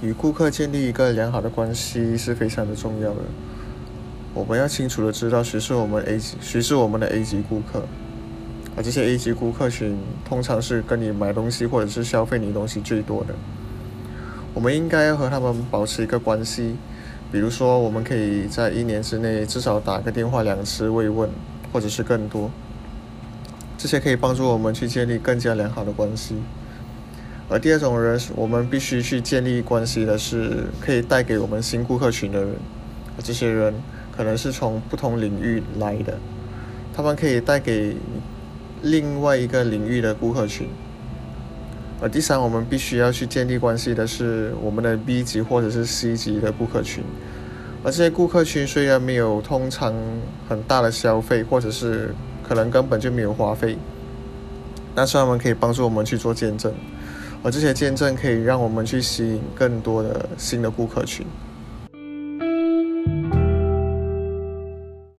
与顾客建立一个良好的关系是非常的重要的。我们要清楚的知道谁是我们 A 级，谁是我们的 A 级顾客，而这些 A 级顾客群通常是跟你买东西或者是消费你东西最多的。我们应该要和他们保持一个关系，比如说我们可以在一年之内至少打个电话两次慰问，或者是更多。这些可以帮助我们去建立更加良好的关系。而第二种人，我们必须去建立关系的是可以带给我们新顾客群的人。这些人可能是从不同领域来的，他们可以带给另外一个领域的顾客群。而第三，我们必须要去建立关系的是我们的 B 级或者是 C 级的顾客群。而这些顾客群虽然没有通常很大的消费，或者是可能根本就没有花费，但是他们可以帮助我们去做见证。而这些见证可以让我们去吸引更多的新的顾客群。